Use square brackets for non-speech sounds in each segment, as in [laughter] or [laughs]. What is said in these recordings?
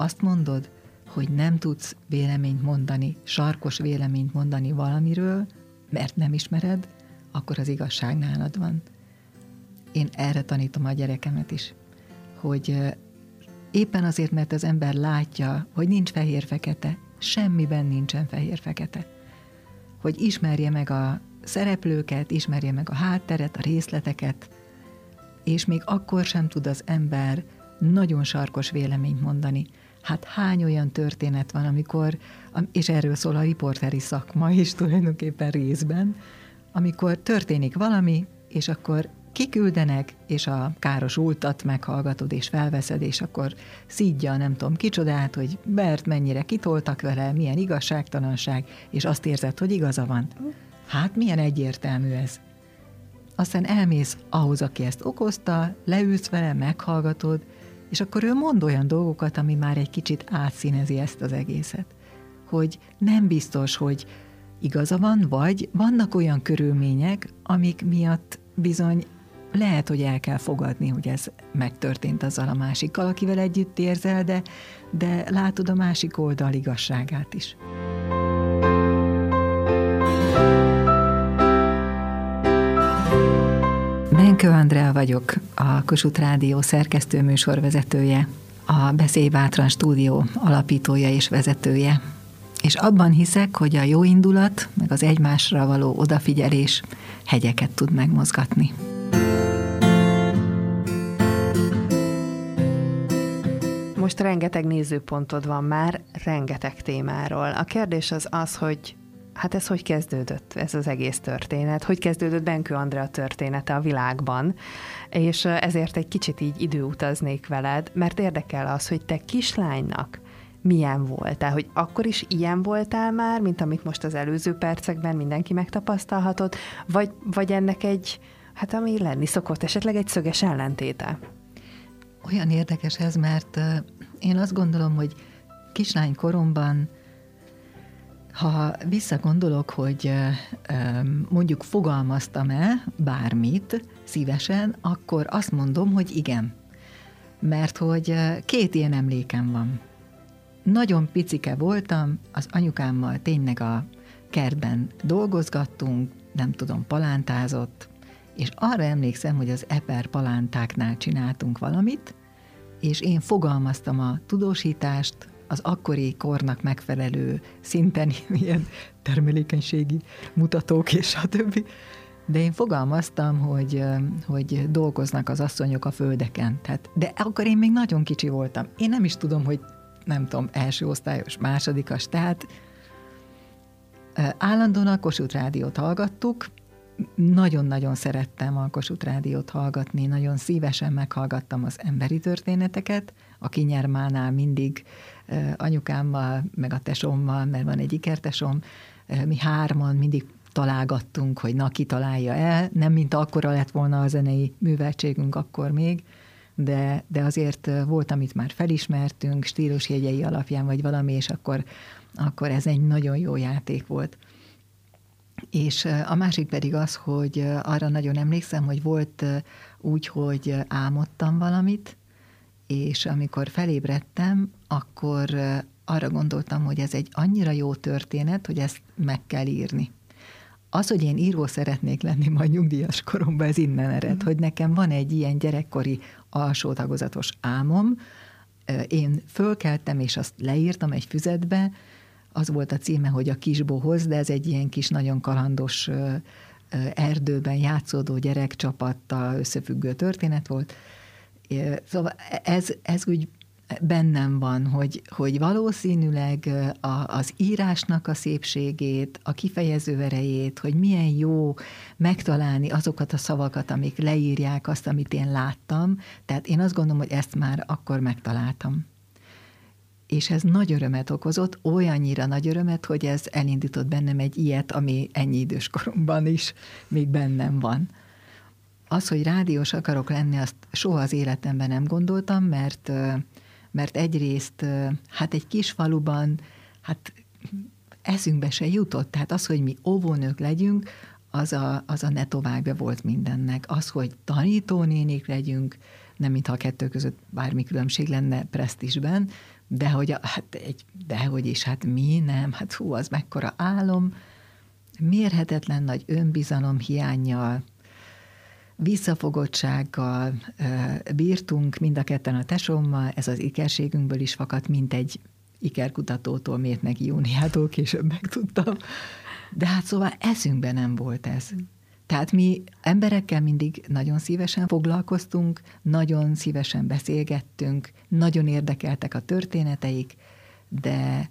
azt mondod, hogy nem tudsz véleményt mondani, sarkos véleményt mondani valamiről, mert nem ismered, akkor az igazság nálad van. Én erre tanítom a gyerekemet is, hogy éppen azért, mert az ember látja, hogy nincs fehér-fekete, semmiben nincsen fehér-fekete. Hogy ismerje meg a szereplőket, ismerje meg a hátteret, a részleteket, és még akkor sem tud az ember nagyon sarkos véleményt mondani. Hát hány olyan történet van, amikor, és erről szól a riporteri szakma is tulajdonképpen részben, amikor történik valami, és akkor kiküldenek, és a káros ultat meghallgatod, és felveszed, és akkor szídja nem tudom kicsodát, hogy Bert mennyire kitoltak vele, milyen igazságtalanság, és azt érzed, hogy igaza van. Hát milyen egyértelmű ez. Aztán elmész ahhoz, aki ezt okozta, leülsz vele, meghallgatod, és akkor ő mond olyan dolgokat, ami már egy kicsit átszínezi ezt az egészet. Hogy nem biztos, hogy igaza van, vagy vannak olyan körülmények, amik miatt bizony lehet, hogy el kell fogadni, hogy ez megtörtént azzal a másikkal, akivel együtt érzel, de, de látod a másik oldal igazságát is. Benkő Andrea vagyok, a Kossuth Rádió szerkesztő műsorvezetője, a Beszélj Bátran stúdió alapítója és vezetője. És abban hiszek, hogy a jó indulat, meg az egymásra való odafigyelés hegyeket tud megmozgatni. Most rengeteg nézőpontod van már, rengeteg témáról. A kérdés az az, hogy hát ez hogy kezdődött, ez az egész történet? Hogy kezdődött Benkő Andrea története a világban? És ezért egy kicsit így időutaznék veled, mert érdekel az, hogy te kislánynak milyen voltál, hogy akkor is ilyen voltál már, mint amit most az előző percekben mindenki megtapasztalhatott, vagy, vagy ennek egy, hát ami lenni szokott, esetleg egy szöges ellentéte? Olyan érdekes ez, mert én azt gondolom, hogy kislány koromban ha visszagondolok, hogy mondjuk fogalmaztam-e bármit szívesen, akkor azt mondom, hogy igen. Mert hogy két ilyen emlékem van. Nagyon picike voltam, az anyukámmal tényleg a kertben dolgozgattunk, nem tudom, palántázott, és arra emlékszem, hogy az eper palántáknál csináltunk valamit, és én fogalmaztam a tudósítást, az akkori kornak megfelelő szinten [laughs] ilyen termelékenységi mutatók és a többi. De én fogalmaztam, hogy, hogy dolgoznak az asszonyok a földeken. Tehát, de akkor én még nagyon kicsi voltam. Én nem is tudom, hogy nem tudom, első osztályos, másodikas, tehát állandóan a Kossuth Rádiót hallgattuk, nagyon-nagyon szerettem a Kossuth Rádiót hallgatni, nagyon szívesen meghallgattam az emberi történeteket, a Kinyermánál mindig anyukámmal, meg a tesommal, mert van egy ikertesom, mi hárman mindig találgattunk, hogy na, ki találja el. Nem, mint akkora lett volna a zenei műveltségünk akkor még, de, de azért volt, amit már felismertünk, stílusjegyei alapján, vagy valami, és akkor, akkor ez egy nagyon jó játék volt. És a másik pedig az, hogy arra nagyon emlékszem, hogy volt úgy, hogy álmodtam valamit, és amikor felébredtem, akkor arra gondoltam, hogy ez egy annyira jó történet, hogy ezt meg kell írni. Az, hogy én író szeretnék lenni majd nyugdíjas koromban, ez innen ered, mm. hogy nekem van egy ilyen gyerekkori alsó tagozatos álmom, én fölkeltem, és azt leírtam egy füzetbe, az volt a címe, hogy a kisbohoz, de ez egy ilyen kis, nagyon kalandos erdőben játszódó gyerekcsapattal összefüggő történet volt, Szóval ez, ez úgy bennem van, hogy, hogy valószínűleg a, az írásnak a szépségét, a kifejező erejét, hogy milyen jó megtalálni azokat a szavakat, amik leírják azt, amit én láttam. Tehát én azt gondolom, hogy ezt már akkor megtaláltam. És ez nagy örömet okozott, olyannyira nagy örömet, hogy ez elindított bennem egy ilyet, ami ennyi idős koromban is még bennem van az, hogy rádiós akarok lenni, azt soha az életemben nem gondoltam, mert, mert egyrészt hát egy kis faluban, hát eszünkbe se jutott. Tehát az, hogy mi óvónők legyünk, az a, az a ne továbbja volt mindennek. Az, hogy tanítónénik legyünk, nem mintha a kettő között bármi különbség lenne presztisben, de hogy, hát egy, dehogy is, hát mi nem, hát hú, az mekkora álom, mérhetetlen nagy önbizalom hiányjal, visszafogottsággal bírtunk mind a ketten a tesómmal, ez az ikerségünkből is fakadt, mint egy ikerkutatótól mért meg Júniától, később megtudtam. De hát szóval eszünkben nem volt ez. Tehát mi emberekkel mindig nagyon szívesen foglalkoztunk, nagyon szívesen beszélgettünk, nagyon érdekeltek a történeteik, de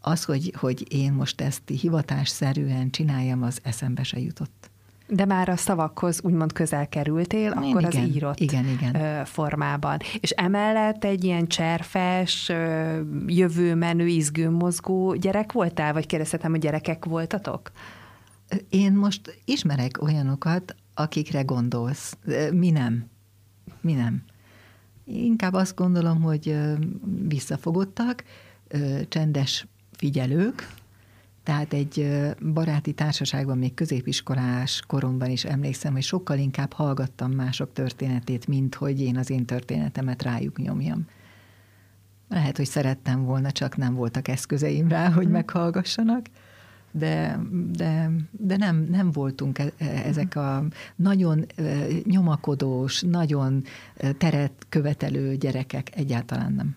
az, hogy, hogy én most ezt hivatásszerűen csináljam, az eszembe se jutott. De már a szavakhoz úgymond közel kerültél, Én akkor igen, az írott igen, igen. formában. És emellett egy ilyen cserfes, jövőmenő, izgőmozgó gyerek voltál? Vagy kérdezhetem, hogy gyerekek voltatok? Én most ismerek olyanokat, akikre gondolsz. Mi nem. Mi nem. Inkább azt gondolom, hogy visszafogottak, csendes figyelők, tehát egy baráti társaságban, még középiskolás koromban is emlékszem, hogy sokkal inkább hallgattam mások történetét, mint hogy én az én történetemet rájuk nyomjam. Lehet, hogy szerettem volna, csak nem voltak eszközeim rá, hogy mhm. meghallgassanak, de, de, de nem, nem voltunk e, e, ezek a nagyon nyomakodós, nagyon teret követelő gyerekek, egyáltalán nem.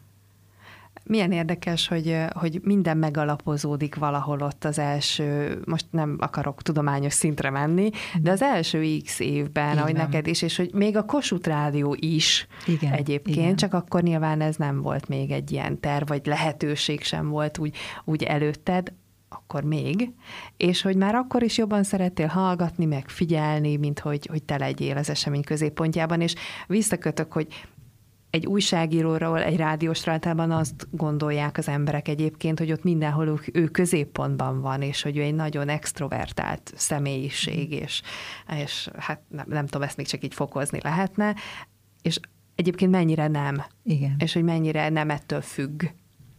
Milyen érdekes, hogy, hogy minden megalapozódik valahol ott az első, most nem akarok tudományos szintre menni, de az első x évben, ahogy neked is, és hogy még a Kossuth Rádió is igen, egyébként, igen. csak akkor nyilván ez nem volt még egy ilyen terv, vagy lehetőség sem volt úgy, úgy előtted, akkor még, és hogy már akkor is jobban szerettél hallgatni, meg figyelni, mint hogy, hogy te legyél az esemény középpontjában, és visszakötök, hogy egy újságíróról, egy rádiósra általában azt gondolják az emberek egyébként, hogy ott mindenhol ő középpontban van, és hogy ő egy nagyon extrovertált személyiség, és, és hát nem, nem tudom, ezt még csak így fokozni lehetne, és egyébként mennyire nem. Igen. És hogy mennyire nem ettől függ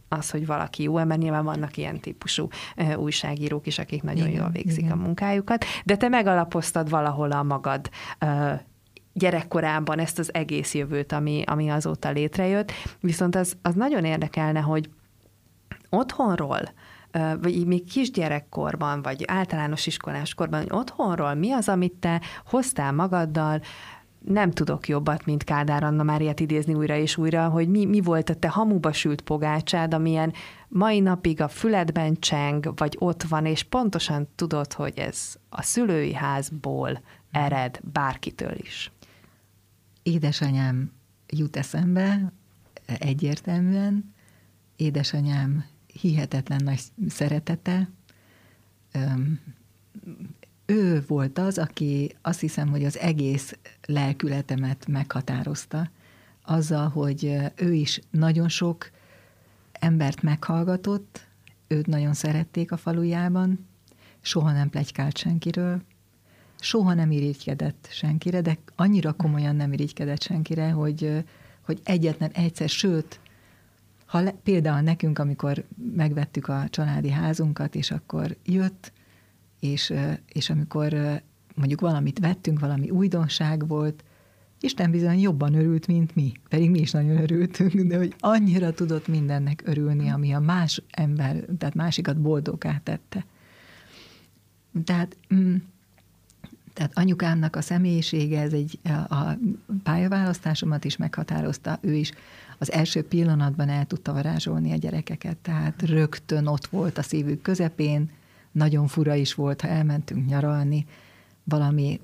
az, hogy valaki jó, mert nyilván vannak ilyen típusú újságírók is, akik nagyon igen, jól végzik igen. a munkájukat, de te megalapoztad valahol a magad gyerekkorában ezt az egész jövőt, ami, ami azóta létrejött. Viszont az, az nagyon érdekelne, hogy otthonról, vagy még kisgyerekkorban, vagy általános iskoláskorban, hogy otthonról mi az, amit te hoztál magaddal, nem tudok jobbat, mint Kádár Anna Máriát idézni újra és újra, hogy mi, mi volt a te hamuba sült pogácsád, amilyen mai napig a füledben cseng, vagy ott van, és pontosan tudod, hogy ez a szülői házból ered bárkitől is édesanyám jut eszembe egyértelműen, édesanyám hihetetlen nagy szeretete. Ő volt az, aki azt hiszem, hogy az egész lelkületemet meghatározta, azzal, hogy ő is nagyon sok embert meghallgatott, őt nagyon szerették a falujában, soha nem plegykált senkiről, soha nem irigykedett senkire, de annyira komolyan nem irigykedett senkire, hogy, hogy egyetlen egyszer, sőt, ha le, például nekünk, amikor megvettük a családi házunkat, és akkor jött, és, és amikor mondjuk valamit vettünk, valami újdonság volt, Isten bizony jobban örült, mint mi. Pedig mi is nagyon örültünk, de hogy annyira tudott mindennek örülni, ami a más ember, tehát másikat boldogá tette. Tehát mm, tehát anyukámnak a személyisége, ez egy, a pályaválasztásomat is meghatározta, ő is az első pillanatban el tudta varázsolni a gyerekeket, tehát rögtön ott volt a szívük közepén, nagyon fura is volt, ha elmentünk nyaralni, valami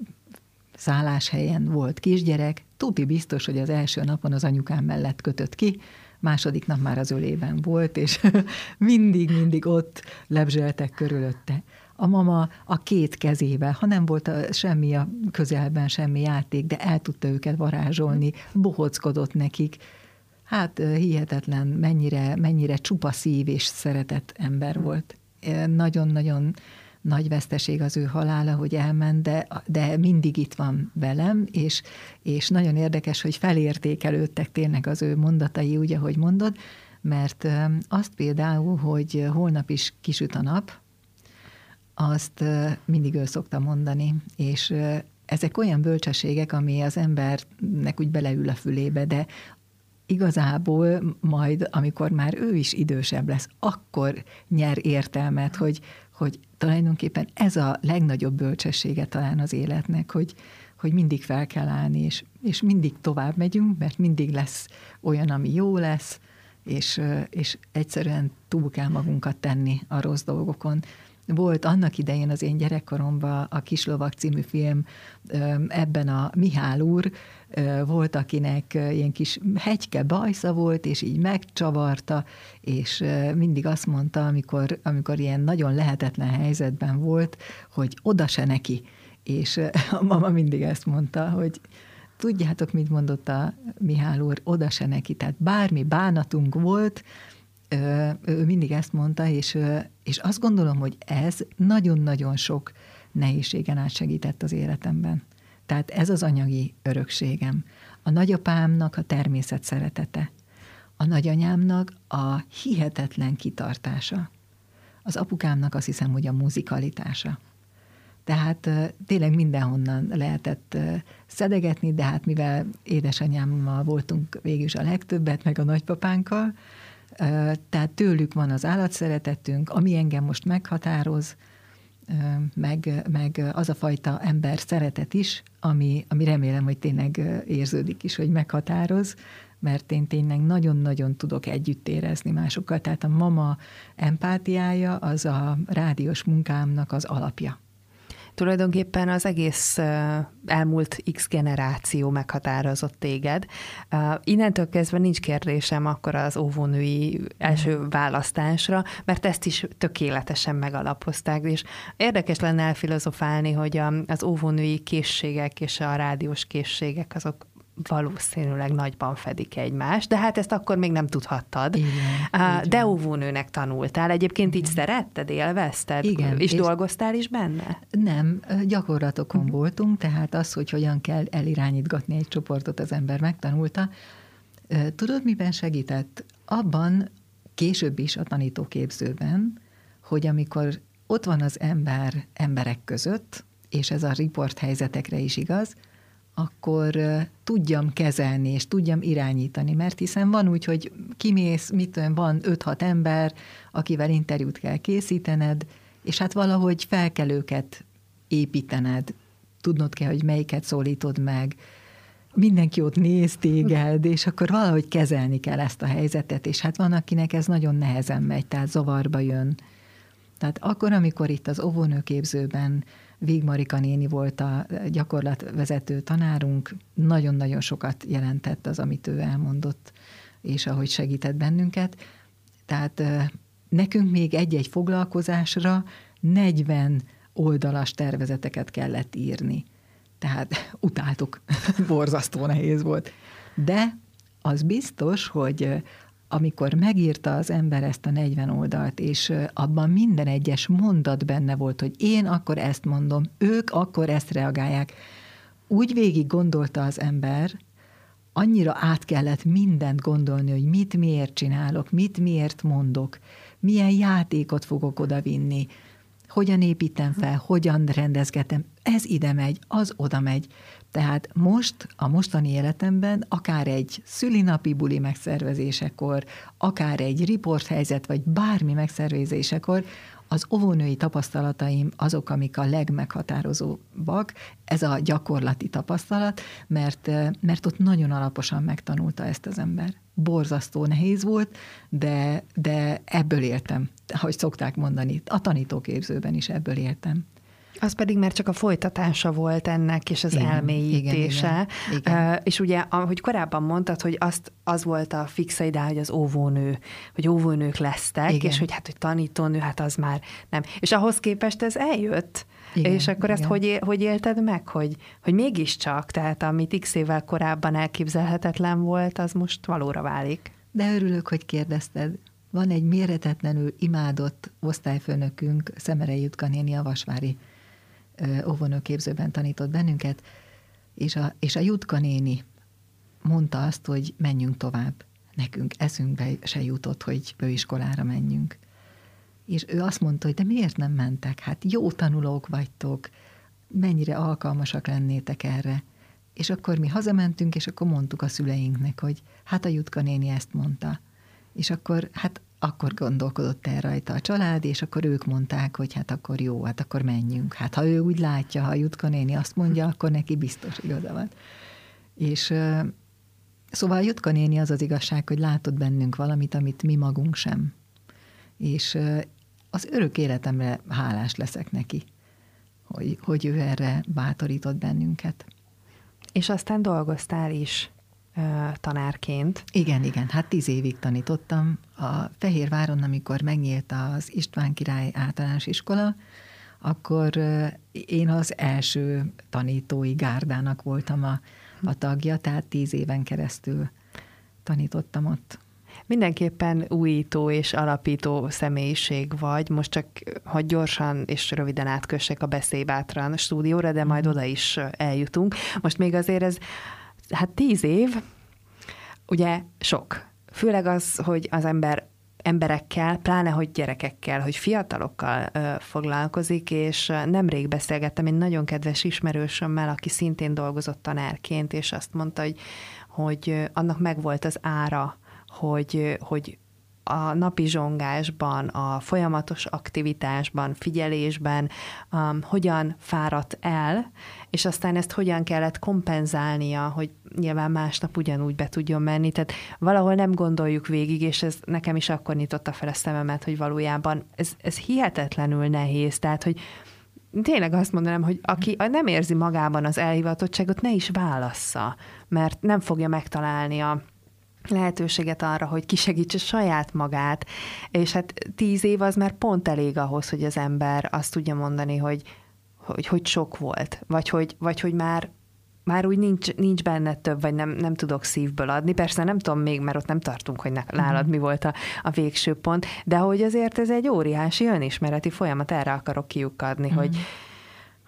szálláshelyen volt kisgyerek, tuti biztos, hogy az első napon az anyukám mellett kötött ki, második nap már az ölében volt, és [laughs] mindig-mindig ott lebzseltek körülötte a mama a két kezével, ha nem volt a, semmi a közelben, semmi játék, de el tudta őket varázsolni, bohockodott nekik. Hát hihetetlen, mennyire, mennyire csupa szív és szeretett ember volt. Nagyon-nagyon nagy veszteség az ő halála, hogy elment, de, de mindig itt van velem, és, és nagyon érdekes, hogy felértékelődtek tényleg az ő mondatai, úgy, ahogy mondod, mert azt például, hogy holnap is kisüt a nap, azt mindig ő szokta mondani, és ezek olyan bölcsességek, ami az embernek úgy beleül a fülébe, de igazából majd, amikor már ő is idősebb lesz, akkor nyer értelmet, hogy, hogy tulajdonképpen ez a legnagyobb bölcsessége talán az életnek, hogy, hogy mindig fel kell állni, és, és mindig tovább megyünk, mert mindig lesz olyan, ami jó lesz, és, és egyszerűen túl kell magunkat tenni a rossz dolgokon. Volt annak idején az én gyerekkoromban a Kislovak című film, ebben a Mihály úr volt, akinek ilyen kis hegyke bajsza volt, és így megcsavarta, és mindig azt mondta, amikor, amikor ilyen nagyon lehetetlen helyzetben volt, hogy oda se neki. És [laughs] a mama mindig ezt mondta, hogy tudjátok, mit mondott a Mihály úr, oda se neki, tehát bármi bánatunk volt, ő mindig ezt mondta, és, és azt gondolom, hogy ez nagyon-nagyon sok nehézségen át segített az életemben. Tehát ez az anyagi örökségem. A nagyapámnak a természet szeretete, a nagyanyámnak a hihetetlen kitartása, az apukámnak azt hiszem, hogy a muzikalitása. Tehát tényleg mindenhonnan lehetett szedegetni, de hát mivel édesanyámmal voltunk végül is a legtöbbet, meg a nagypapánkkal, tehát tőlük van az állatszeretetünk, ami engem most meghatároz, meg, meg az a fajta ember szeretet is, ami, ami remélem, hogy tényleg érződik is, hogy meghatároz, mert én tényleg nagyon-nagyon tudok együtt érezni másokkal. Tehát a mama empátiája az a rádiós munkámnak az alapja. Tulajdonképpen az egész elmúlt X generáció meghatározott téged. Innentől kezdve nincs kérdésem akkor az óvónői első választásra, mert ezt is tökéletesen megalapozták, és érdekes lenne elfilozofálni, hogy az óvónői készségek és a rádiós készségek azok valószínűleg nagyban fedik egymást, de hát ezt akkor még nem tudhattad. Igen, de óvónőnek tanultál. Egyébként így szeretted, élvezted? Igen. És, és dolgoztál is benne? Nem, gyakorlatokon uh-huh. voltunk, tehát az, hogy hogyan kell elirányítgatni egy csoportot, az ember megtanulta. Tudod, miben segített? Abban később is a tanítóképzőben, hogy amikor ott van az ember emberek között, és ez a riport helyzetekre is igaz, akkor tudjam kezelni, és tudjam irányítani, mert hiszen van úgy, hogy kimész, mit van 5-6 ember, akivel interjút kell készítened, és hát valahogy fel kell őket építened, tudnod kell, hogy melyiket szólítod meg, mindenki ott néz téged, és akkor valahogy kezelni kell ezt a helyzetet, és hát van, akinek ez nagyon nehezen megy, tehát zavarba jön. Tehát akkor, amikor itt az óvónőképzőben Vég Marika néni volt a gyakorlatvezető tanárunk, nagyon-nagyon sokat jelentett az, amit ő elmondott, és ahogy segített bennünket. Tehát nekünk még egy-egy foglalkozásra 40 oldalas tervezeteket kellett írni. Tehát [laughs] utáltuk, borzasztó nehéz volt. De az biztos, hogy amikor megírta az ember ezt a 40 oldalt, és abban minden egyes mondat benne volt, hogy én akkor ezt mondom, ők akkor ezt reagálják, úgy végig gondolta az ember, annyira át kellett mindent gondolni, hogy mit miért csinálok, mit miért mondok, milyen játékot fogok odavinni, hogyan építem fel, hogyan rendezgetem, ez ide megy, az oda megy. Tehát most, a mostani életemben, akár egy szülinapi buli megszervezésekor, akár egy riporthelyzet, vagy bármi megszervezésekor, az óvónői tapasztalataim azok, amik a legmeghatározóbbak, ez a gyakorlati tapasztalat, mert, mert ott nagyon alaposan megtanulta ezt az ember. Borzasztó nehéz volt, de, de ebből éltem, ahogy szokták mondani, a tanítóképzőben is ebből éltem. Az pedig már csak a folytatása volt ennek, és az igen, elmélyítése. Igen, igen, igen. És ugye, ahogy korábban mondtad, hogy azt, az volt a fixa idea, hogy az óvónő, hogy óvónők lesztek, igen. és hogy hát, hogy tanítónő, hát az már nem. És ahhoz képest ez eljött. Igen, és akkor igen. ezt hogy, hogy élted meg, hogy, hogy mégiscsak, tehát amit x évvel korábban elképzelhetetlen volt, az most valóra válik. De örülök, hogy kérdezted. Van egy méretetlenül imádott osztályfőnökünk, Szemerei Jutka néni a Vasvári óvónőképzőben tanított bennünket, és a, és a Jutka néni mondta azt, hogy menjünk tovább. Nekünk eszünkbe se jutott, hogy főiskolára menjünk. És ő azt mondta, hogy de miért nem mentek? Hát jó tanulók vagytok, mennyire alkalmasak lennétek erre. és akkor mi hazamentünk, és akkor mondtuk a szüleinknek, hogy hát a Jutka néni ezt mondta. És akkor, hát akkor gondolkodott el rajta a család, és akkor ők mondták, hogy hát akkor jó, hát akkor menjünk. Hát ha ő úgy látja, ha Jutka néni azt mondja, akkor neki biztos igaza van. És szóval Jutka néni az az igazság, hogy látott bennünk valamit, amit mi magunk sem. És az örök életemre hálás leszek neki, hogy, hogy ő erre bátorított bennünket. És aztán dolgoztál is tanárként. Igen, igen, hát tíz évig tanítottam. A Fehérváron, amikor megnyílt az István király általános iskola, akkor én az első tanítói gárdának voltam a, a tagja, tehát tíz éven keresztül tanítottam ott. Mindenképpen újító és alapító személyiség vagy, most csak, hogy gyorsan és röviden átkössek a beszélbátran stúdióra, de majd mhm. oda is eljutunk. Most még azért ez, hát tíz év, ugye sok. Főleg az, hogy az ember emberekkel, pláne hogy gyerekekkel, hogy fiatalokkal ö, foglalkozik, és nemrég beszélgettem egy nagyon kedves ismerősömmel, aki szintén dolgozott tanárként, és azt mondta, hogy, hogy annak megvolt az ára, hogy, hogy a napi zsongásban, a folyamatos aktivitásban, figyelésben um, hogyan fáradt el, és aztán ezt hogyan kellett kompenzálnia, hogy nyilván másnap ugyanúgy be tudjon menni. Tehát valahol nem gondoljuk végig, és ez nekem is akkor nyitotta fel a szememet, hogy valójában ez, ez hihetetlenül nehéz. Tehát, hogy tényleg azt mondanám, hogy aki nem érzi magában az elhivatottságot, ne is válassza, mert nem fogja megtalálni a lehetőséget arra, hogy kisegítse saját magát, és hát tíz év az már pont elég ahhoz, hogy az ember azt tudja mondani, hogy, hogy, hogy sok volt, vagy hogy, vagy hogy már már úgy nincs, nincs benne több, vagy nem, nem tudok szívből adni. Persze nem tudom még, mert ott nem tartunk, hogy nálad mhm. mi volt a, a végső pont, de hogy azért ez egy óriási önismereti folyamat, erre akarok kiukadni, mm. hogy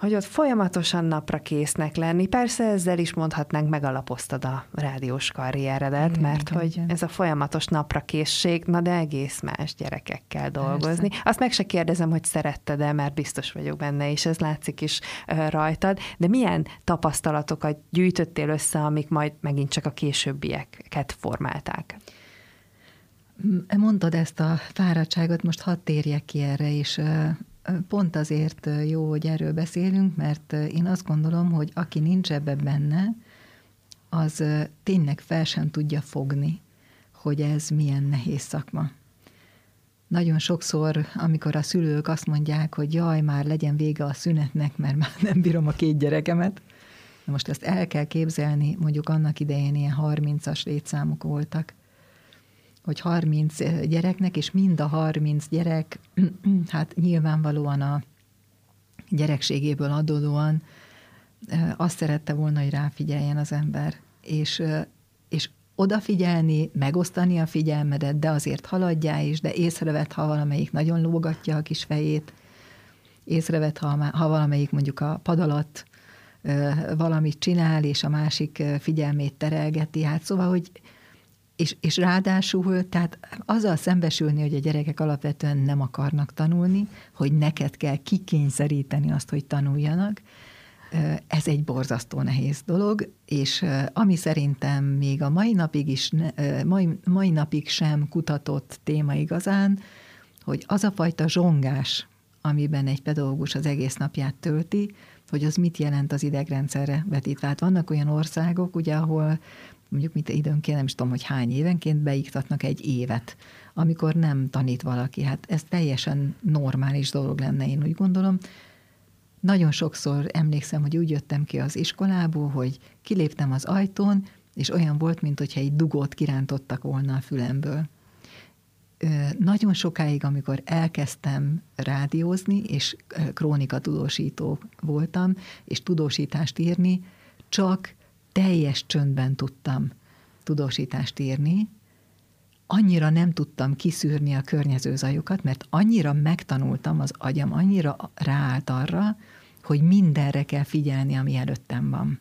hogy ott folyamatosan napra késznek lenni. Persze ezzel is mondhatnánk, megalapoztad a rádiós karrieredet, igen, mert igen, hogy igen. ez a folyamatos napra készség, na de egész más gyerekekkel dolgozni. Persze. Azt meg se kérdezem, hogy szeretted-e, mert biztos vagyok benne, és ez látszik is rajtad, de milyen tapasztalatokat gyűjtöttél össze, amik majd megint csak a későbbieket formálták? Mondtad ezt a fáradtságot, most hadd térjek ki erre, és pont azért jó, hogy erről beszélünk, mert én azt gondolom, hogy aki nincs ebbe benne, az tényleg fel sem tudja fogni, hogy ez milyen nehéz szakma. Nagyon sokszor, amikor a szülők azt mondják, hogy jaj, már legyen vége a szünetnek, mert már nem bírom a két gyerekemet, most ezt el kell képzelni, mondjuk annak idején ilyen 30-as létszámok voltak, hogy 30 gyereknek, és mind a 30 gyerek, [clears throat] hát nyilvánvalóan a gyerekségéből adódóan azt szerette volna, hogy ráfigyeljen az ember, és, és odafigyelni, megosztani a figyelmedet, de azért haladjál is, de észrevet, ha valamelyik nagyon lógatja a kis fejét, észrevet, ha, ha valamelyik mondjuk a pad alatt valamit csinál, és a másik figyelmét terelgeti. Hát szóval, hogy és, és ráadásul, tehát azzal szembesülni, hogy a gyerekek alapvetően nem akarnak tanulni, hogy neked kell kikényszeríteni azt, hogy tanuljanak, ez egy borzasztó nehéz dolog, és ami szerintem még a mai napig is, mai, mai napig sem kutatott téma igazán, hogy az a fajta zsongás, amiben egy pedagógus az egész napját tölti, hogy az mit jelent az idegrendszerre vetítve. Hát vannak olyan országok, ugye, ahol mondjuk mit időnként, nem is tudom, hogy hány évenként beiktatnak egy évet, amikor nem tanít valaki. Hát ez teljesen normális dolog lenne, én úgy gondolom. Nagyon sokszor emlékszem, hogy úgy jöttem ki az iskolából, hogy kiléptem az ajtón, és olyan volt, mint hogyha egy dugót kirántottak volna a fülemből. Nagyon sokáig, amikor elkezdtem rádiózni, és krónika tudósító voltam, és tudósítást írni, csak teljes csöndben tudtam tudósítást írni, annyira nem tudtam kiszűrni a környező zajokat, mert annyira megtanultam, az agyam annyira ráállt arra, hogy mindenre kell figyelni, ami előttem van.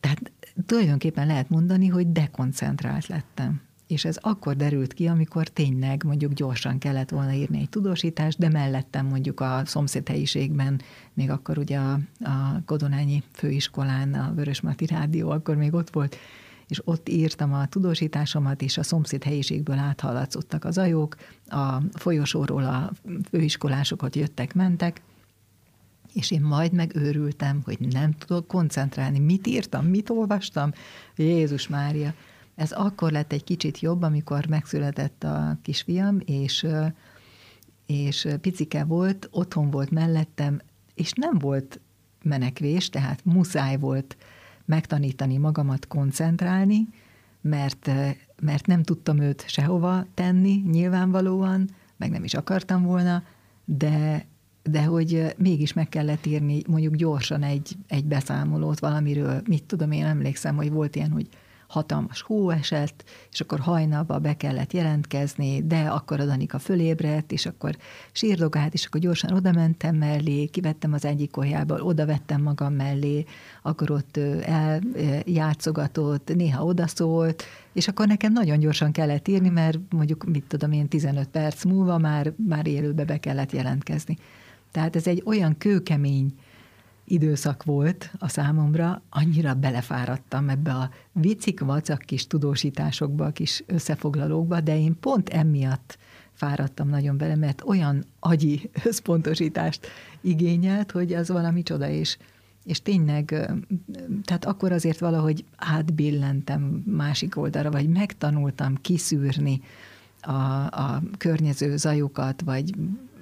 Tehát tulajdonképpen lehet mondani, hogy dekoncentrált lettem. És ez akkor derült ki, amikor tényleg mondjuk gyorsan kellett volna írni egy tudósítást, de mellettem mondjuk a szomszédhelyiségben, még akkor ugye a, a Kodonányi főiskolán, a Vörösmati Rádió akkor még ott volt, és ott írtam a tudósításomat, és a szomszéd helyiségből áthallatszottak az ajók, a folyosóról a főiskolásokat jöttek, mentek, és én majd megőrültem, hogy nem tudok koncentrálni. Mit írtam, mit olvastam? Jézus Mária! Ez akkor lett egy kicsit jobb, amikor megszületett a kisfiam, és, és picike volt, otthon volt mellettem, és nem volt menekvés, tehát muszáj volt megtanítani magamat koncentrálni, mert, mert nem tudtam őt sehova tenni nyilvánvalóan, meg nem is akartam volna, de, de hogy mégis meg kellett írni mondjuk gyorsan egy, egy beszámolót valamiről. Mit tudom, én emlékszem, hogy volt ilyen, hogy hatalmas hó esett, és akkor hajnalba be kellett jelentkezni, de akkor a Danika fölébredt, és akkor sírdogált, és akkor gyorsan oda mentem mellé, kivettem az egyik olyából, oda vettem magam mellé, akkor ott eljátszogatott, néha odaszólt, és akkor nekem nagyon gyorsan kellett írni, mert mondjuk, mit tudom én, 15 perc múlva már, már élőbe be kellett jelentkezni. Tehát ez egy olyan kőkemény időszak volt a számomra, annyira belefáradtam ebbe a vicik, vacak kis tudósításokba, kis összefoglalókba, de én pont emiatt fáradtam nagyon bele, mert olyan agyi [laughs] összpontosítást igényelt, hogy az valami csoda, és, és tényleg, tehát akkor azért valahogy átbillentem másik oldalra, vagy megtanultam kiszűrni a, a környező zajokat, vagy,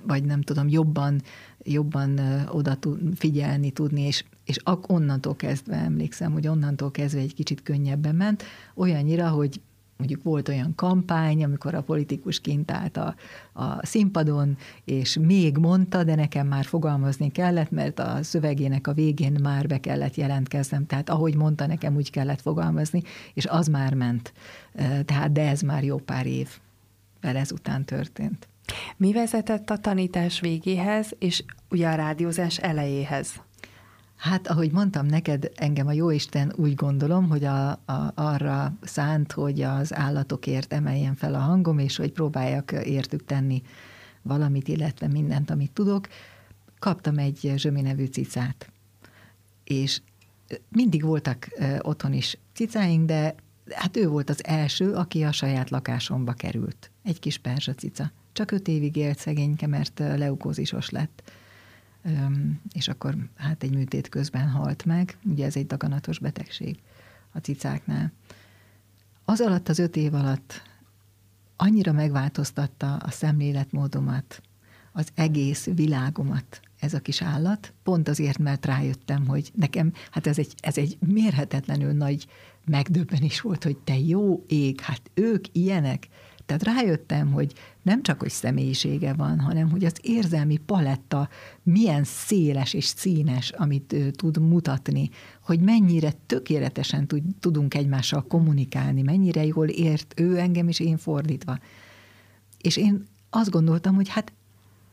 vagy nem tudom, jobban jobban oda tud, figyelni tudni, és, és onnantól kezdve emlékszem, hogy onnantól kezdve egy kicsit könnyebben ment, olyannyira, hogy mondjuk volt olyan kampány, amikor a politikus kint állt a, a színpadon, és még mondta, de nekem már fogalmazni kellett, mert a szövegének a végén már be kellett jelentkeznem, tehát ahogy mondta, nekem úgy kellett fogalmazni, és az már ment. Tehát, de ez már jó pár év ezután történt. Mi vezetett a tanítás végéhez, és ugye a rádiózás elejéhez? Hát, ahogy mondtam neked, engem a Jóisten úgy gondolom, hogy a, a, arra szánt, hogy az állatokért emeljen fel a hangom, és hogy próbáljak értük tenni valamit, illetve mindent, amit tudok. Kaptam egy Zsömi nevű cicát, és mindig voltak otthon is cicáink, de hát ő volt az első, aki a saját lakásomba került. Egy kis perzsa cica. Csak öt évig élt szegényke, mert leukózisos lett, és akkor hát egy műtét közben halt meg. Ugye ez egy daganatos betegség a cicáknál. Az alatt, az öt év alatt annyira megváltoztatta a szemléletmódomat, az egész világomat ez a kis állat, pont azért, mert rájöttem, hogy nekem, hát ez egy, ez egy mérhetetlenül nagy megdöbbenés volt, hogy te jó ég, hát ők ilyenek, tehát rájöttem, hogy nem csak, hogy személyisége van, hanem hogy az érzelmi paletta milyen széles és színes, amit ő tud mutatni, hogy mennyire tökéletesen tud, tudunk egymással kommunikálni, mennyire jól ért ő engem, és én fordítva. És én azt gondoltam, hogy hát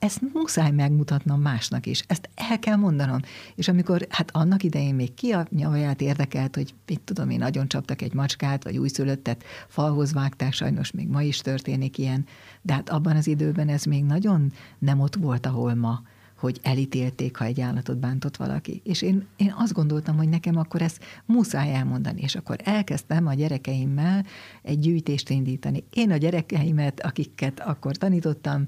ezt muszáj megmutatnom másnak is, ezt el kell mondanom. És amikor, hát annak idején még ki a nyavaját érdekelt, hogy mit tudom én, nagyon csaptak egy macskát, vagy újszülöttet, falhoz vágták, sajnos még ma is történik ilyen, de hát abban az időben ez még nagyon nem ott volt, ahol ma hogy elítélték, ha egy állatot bántott valaki. És én, én azt gondoltam, hogy nekem akkor ezt muszáj elmondani. És akkor elkezdtem a gyerekeimmel egy gyűjtést indítani. Én a gyerekeimet, akiket akkor tanítottam,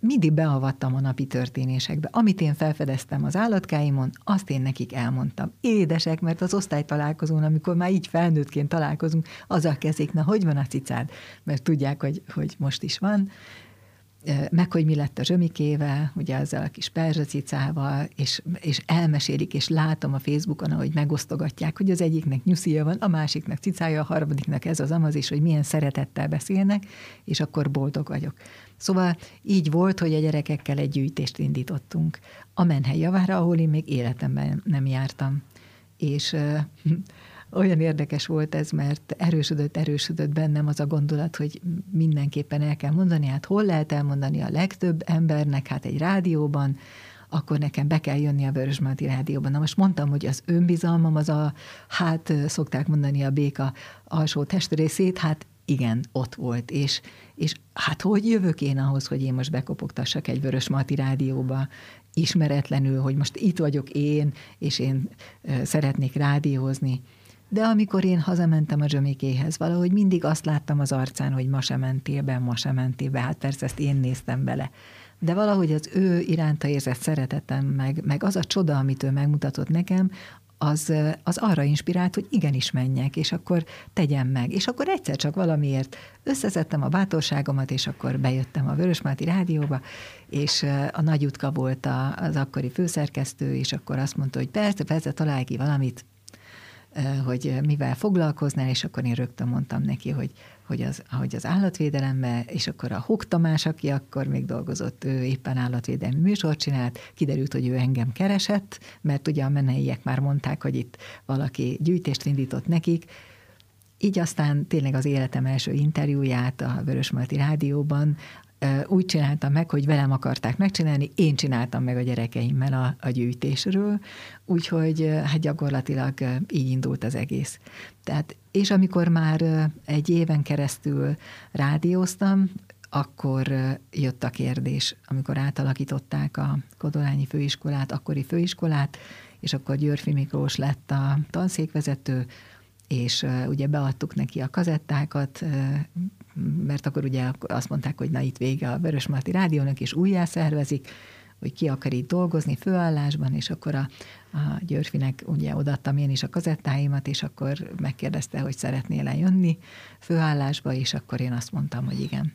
mindig beavattam a napi történésekbe. Amit én felfedeztem az állatkáimon, azt én nekik elmondtam. Édesek, mert az osztálytalálkozón, amikor már így felnőttként találkozunk, azzal kezdik, na, hogy van a cicád? Mert tudják, hogy, hogy most is van meg hogy mi lett a zsömikével, ugye ezzel a kis perzsacicával, és, és elmesélik, és látom a Facebookon, ahogy megosztogatják, hogy az egyiknek nyuszia van, a másiknak cicája, a harmadiknak ez az amaz, és hogy milyen szeretettel beszélnek, és akkor boldog vagyok. Szóval így volt, hogy a gyerekekkel egy gyűjtést indítottunk. A menhely javára, ahol én még életemben nem jártam. És olyan érdekes volt ez, mert erősödött, erősödött bennem az a gondolat, hogy mindenképpen el kell mondani, hát hol lehet elmondani a legtöbb embernek, hát egy rádióban, akkor nekem be kell jönni a Vörösmarty Rádióban. Na most mondtam, hogy az önbizalmam az a, hát szokták mondani a béka alsó testrészét, hát igen, ott volt, és, és hát hogy jövök én ahhoz, hogy én most bekopogtassak egy Vörös Marti rádióba, ismeretlenül, hogy most itt vagyok én, és én szeretnék rádiózni. De amikor én hazamentem a Zsömikéhez, valahogy mindig azt láttam az arcán, hogy ma sem mentél be, ma sem mentél be, hát persze ezt én néztem bele. De valahogy az ő iránta érzett szeretetem, meg, meg az a csoda, amit ő megmutatott nekem, az, az arra inspirált, hogy igenis menjek, és akkor tegyem meg. És akkor egyszer csak valamiért összeszedtem a bátorságomat, és akkor bejöttem a Vörösmáti Rádióba, és a Nagy Utka volt az akkori főszerkesztő, és akkor azt mondta, hogy persze, persze, találj ki valamit, hogy mivel foglalkoznál, és akkor én rögtön mondtam neki, hogy, hogy, az, hogy az állatvédelembe, és akkor a Huk Tamás, aki akkor még dolgozott, ő éppen állatvédelmi műsort csinált, kiderült, hogy ő engem keresett, mert ugye a meneiek már mondták, hogy itt valaki gyűjtést indított nekik, így aztán tényleg az életem első interjúját a Vörösmarty Rádióban úgy csináltam meg, hogy velem akarták megcsinálni, én csináltam meg a gyerekeimmel a, a gyűjtésről, úgyhogy hát gyakorlatilag így indult az egész. Tehát, és amikor már egy éven keresztül rádióztam, akkor jött a kérdés, amikor átalakították a Kodolányi főiskolát, akkori főiskolát, és akkor Györfi Miklós lett a tanszékvezető, és ugye beadtuk neki a kazettákat, mert akkor ugye azt mondták, hogy na itt vége a Vörösmarty Rádiónak, és újjá szervezik, hogy ki akar itt dolgozni főállásban, és akkor a, a Györfinek ugye odaadtam én is a kazettáimat, és akkor megkérdezte, hogy szeretnél-e jönni főállásba, és akkor én azt mondtam, hogy igen.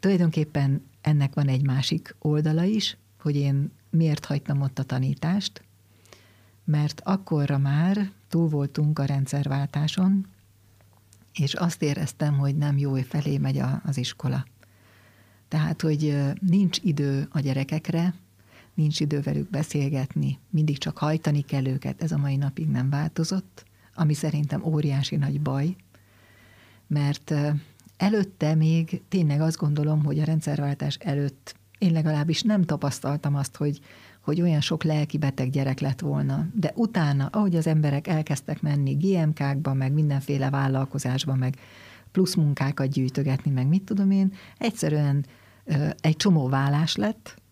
Tulajdonképpen ennek van egy másik oldala is, hogy én miért hagytam ott a tanítást, mert akkorra már túl voltunk a rendszerváltáson, és azt éreztem, hogy nem jó felé megy a, az iskola. Tehát, hogy nincs idő a gyerekekre, nincs idő velük beszélgetni, mindig csak hajtani kell őket, ez a mai napig nem változott, ami szerintem óriási nagy baj, mert előtte még tényleg azt gondolom, hogy a rendszerváltás előtt én legalábbis nem tapasztaltam azt, hogy, hogy olyan sok lelki beteg gyerek lett volna. De utána, ahogy az emberek elkezdtek menni GMK-kba, meg mindenféle vállalkozásba, meg plusz munkákat gyűjtögetni, meg mit tudom én, egyszerűen egy csomó vállás lett,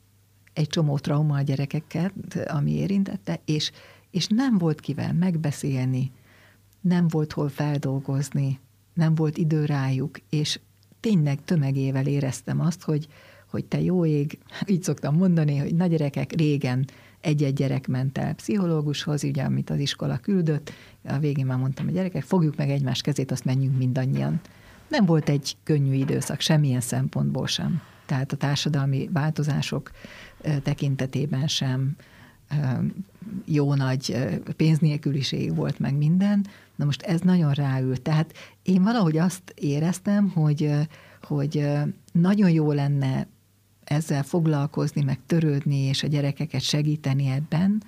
egy csomó trauma a gyerekeket, ami érintette, és, és nem volt kivel megbeszélni, nem volt hol feldolgozni, nem volt idő rájuk, és tényleg tömegével éreztem azt, hogy, hogy te jó ég, így szoktam mondani, hogy nagy gyerekek régen egy-egy gyerek ment el pszichológushoz, ugye, amit az iskola küldött, a végén már mondtam, a gyerekek, fogjuk meg egymás kezét, azt menjünk mindannyian. Nem volt egy könnyű időszak, semmilyen szempontból sem. Tehát a társadalmi változások tekintetében sem jó nagy pénznélküliség volt meg minden. Na most ez nagyon ráült. Tehát én valahogy azt éreztem, hogy, hogy nagyon jó lenne ezzel foglalkozni, meg törődni, és a gyerekeket segíteni ebben,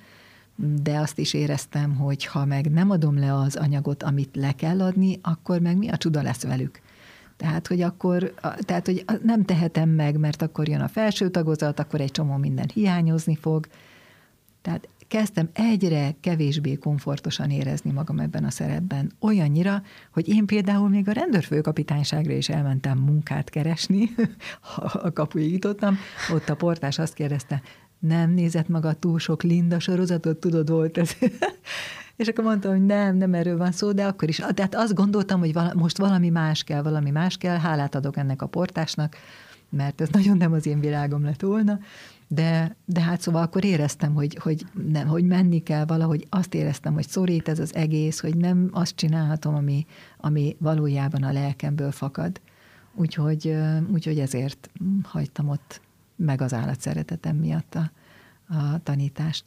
de azt is éreztem, hogy ha meg nem adom le az anyagot, amit le kell adni, akkor meg mi a csuda lesz velük. Tehát, hogy akkor, tehát, hogy nem tehetem meg, mert akkor jön a felső tagozat, akkor egy csomó minden hiányozni fog. Tehát kezdtem egyre kevésbé komfortosan érezni magam ebben a szerepben. Olyannyira, hogy én például még a rendőrfőkapitányságra is elmentem munkát keresni, [laughs] a kapuig jutottam, ott a portás azt kérdezte, nem nézett maga túl sok Linda sorozatot, tudod, volt ez. [laughs] És akkor mondtam, hogy nem, nem erről van szó, de akkor is. Tehát azt gondoltam, hogy vala, most valami más kell, valami más kell, hálát adok ennek a portásnak, mert ez nagyon nem az én világom lett volna, de, de hát szóval akkor éreztem, hogy, hogy, nem, hogy menni kell valahogy, azt éreztem, hogy szorít ez az egész, hogy nem azt csinálhatom, ami, ami valójában a lelkemből fakad. Úgyhogy, úgyhogy ezért hagytam ott meg az állatszeretetem miatt a, a tanítást.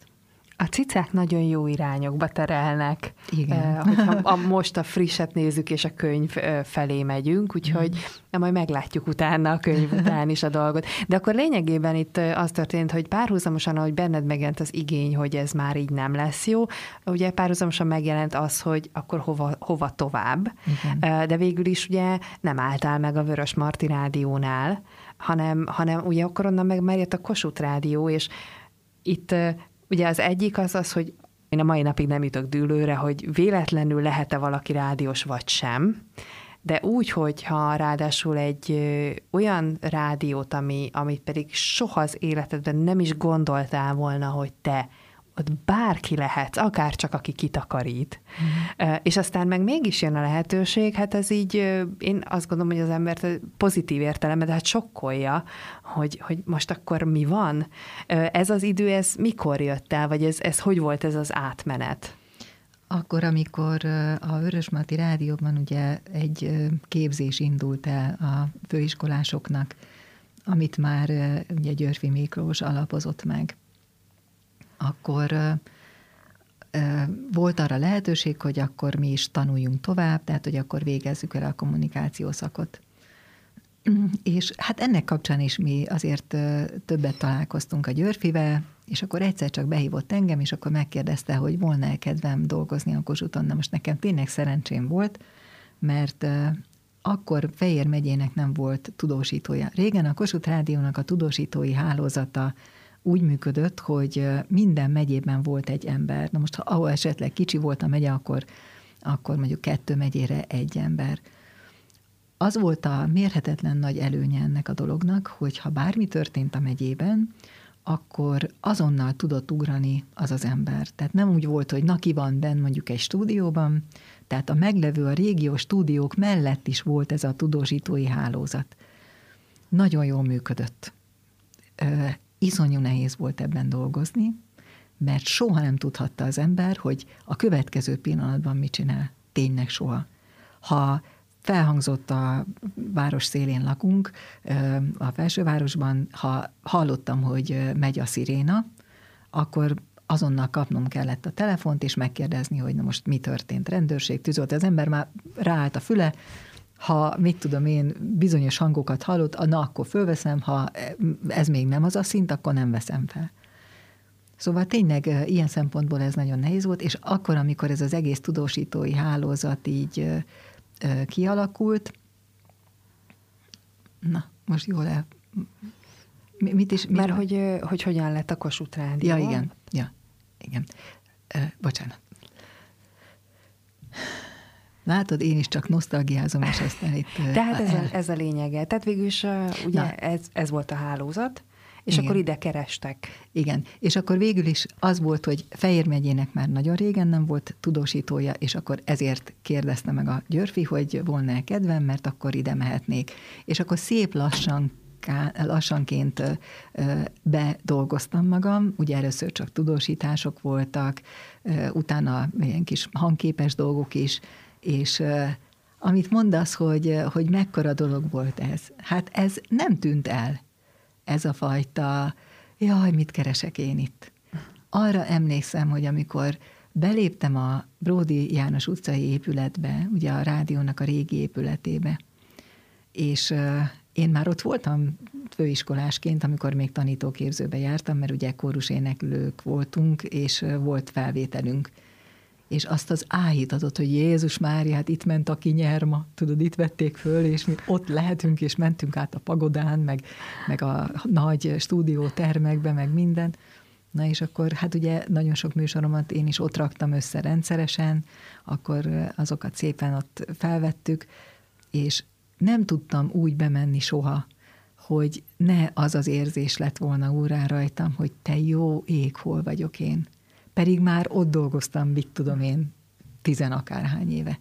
A cicák nagyon jó irányokba terelnek. Igen. Eh, hogyha a, most a frisset nézzük, és a könyv felé megyünk, úgyhogy mm. majd meglátjuk utána a könyv után is a dolgot. De akkor lényegében itt az történt, hogy párhuzamosan, ahogy benned megjelent az igény, hogy ez már így nem lesz jó, ugye párhuzamosan megjelent az, hogy akkor hova, hova tovább. Igen. De végül is ugye nem álltál meg a Vörös Marti rádiónál, hanem, hanem ugye akkor onnan meg a Kossuth rádió, és itt Ugye az egyik az az, hogy én a mai napig nem jutok dűlőre, hogy véletlenül lehet-e valaki rádiós vagy sem, de úgy, hogyha ráadásul egy ö, olyan rádiót, ami, amit pedig soha az életedben nem is gondoltál volna, hogy te ott bárki lehet, akár csak aki kitakarít. Mm. És aztán meg mégis jön a lehetőség, hát ez így, én azt gondolom, hogy az embert pozitív értelemben, de hát sokkolja, hogy, hogy most akkor mi van? Ez az idő, ez mikor jött el, vagy ez, ez hogy volt ez az átmenet? Akkor, amikor a Vörösmati Rádióban ugye egy képzés indult el a főiskolásoknak, amit már ugye Györfi Miklós alapozott meg akkor volt arra lehetőség, hogy akkor mi is tanuljunk tovább, tehát hogy akkor végezzük el a kommunikáció szakot. És hát ennek kapcsán is mi azért többet találkoztunk a Györfivel, és akkor egyszer csak behívott engem, és akkor megkérdezte, hogy volna-e kedvem dolgozni a Kossuthon. Na most nekem tényleg szerencsém volt, mert akkor Fejér megyének nem volt tudósítója. Régen a Kossuth Rádiónak a tudósítói hálózata úgy működött, hogy minden megyében volt egy ember. Na most, ha ahol esetleg kicsi volt a megye, akkor, akkor mondjuk kettő megyére egy ember. Az volt a mérhetetlen nagy előnye ennek a dolognak, hogy ha bármi történt a megyében, akkor azonnal tudott ugrani az az ember. Tehát nem úgy volt, hogy na ki van benn mondjuk egy stúdióban, tehát a meglevő, a régiós stúdiók mellett is volt ez a tudósítói hálózat. Nagyon jól működött iszonyú nehéz volt ebben dolgozni, mert soha nem tudhatta az ember, hogy a következő pillanatban mit csinál. Tényleg soha. Ha felhangzott a város szélén lakunk, a felsővárosban, ha hallottam, hogy megy a sziréna, akkor azonnal kapnom kellett a telefont, és megkérdezni, hogy na most mi történt, rendőrség, tűzolt. Az ember már ráállt a füle, ha mit tudom én, bizonyos hangokat hallott, na akkor fölveszem, ha ez még nem az a szint, akkor nem veszem fel. Szóval tényleg ilyen szempontból ez nagyon nehéz volt, és akkor, amikor ez az egész tudósítói hálózat így kialakult, na, most jól el... Mit is... Mit Mert hogy, hogy hogyan lett a Kossuth Rádió? Ja, igen. Ja, igen. bocsánat. Látod, én is csak nosztalgiázom, és aztán itt... [laughs] Tehát ez, a, ez a lényege. Tehát végül is ugye ez, ez volt a hálózat, és Igen. akkor ide kerestek. Igen, és akkor végül is az volt, hogy Fejér megyének már nagyon régen nem volt tudósítója, és akkor ezért kérdezte meg a Györfi, hogy volna-e kedvem, mert akkor ide mehetnék. És akkor szép lassan lassanként bedolgoztam magam, ugye először csak tudósítások voltak, utána ilyen kis hangképes dolgok is, és amit mondasz, hogy, hogy mekkora dolog volt ez, hát ez nem tűnt el, ez a fajta, jaj, mit keresek én itt. Arra emlékszem, hogy amikor beléptem a Bródi János utcai épületbe, ugye a rádiónak a régi épületébe, és én már ott voltam főiskolásként, amikor még tanítóképzőbe jártam, mert ugye éneklők voltunk, és volt felvételünk és azt az áhítatot, hogy Jézus Mária, hát itt ment a kinyerma, tudod, itt vették föl, és mi ott lehetünk, és mentünk át a pagodán, meg, meg a nagy stúdiótermekbe, meg minden. Na és akkor hát ugye nagyon sok műsoromat én is ott raktam össze rendszeresen, akkor azokat szépen ott felvettük, és nem tudtam úgy bemenni soha, hogy ne az az érzés lett volna úrá rajtam, hogy te jó ég, hol vagyok én pedig már ott dolgoztam, mit tudom én, tizen akárhány éve.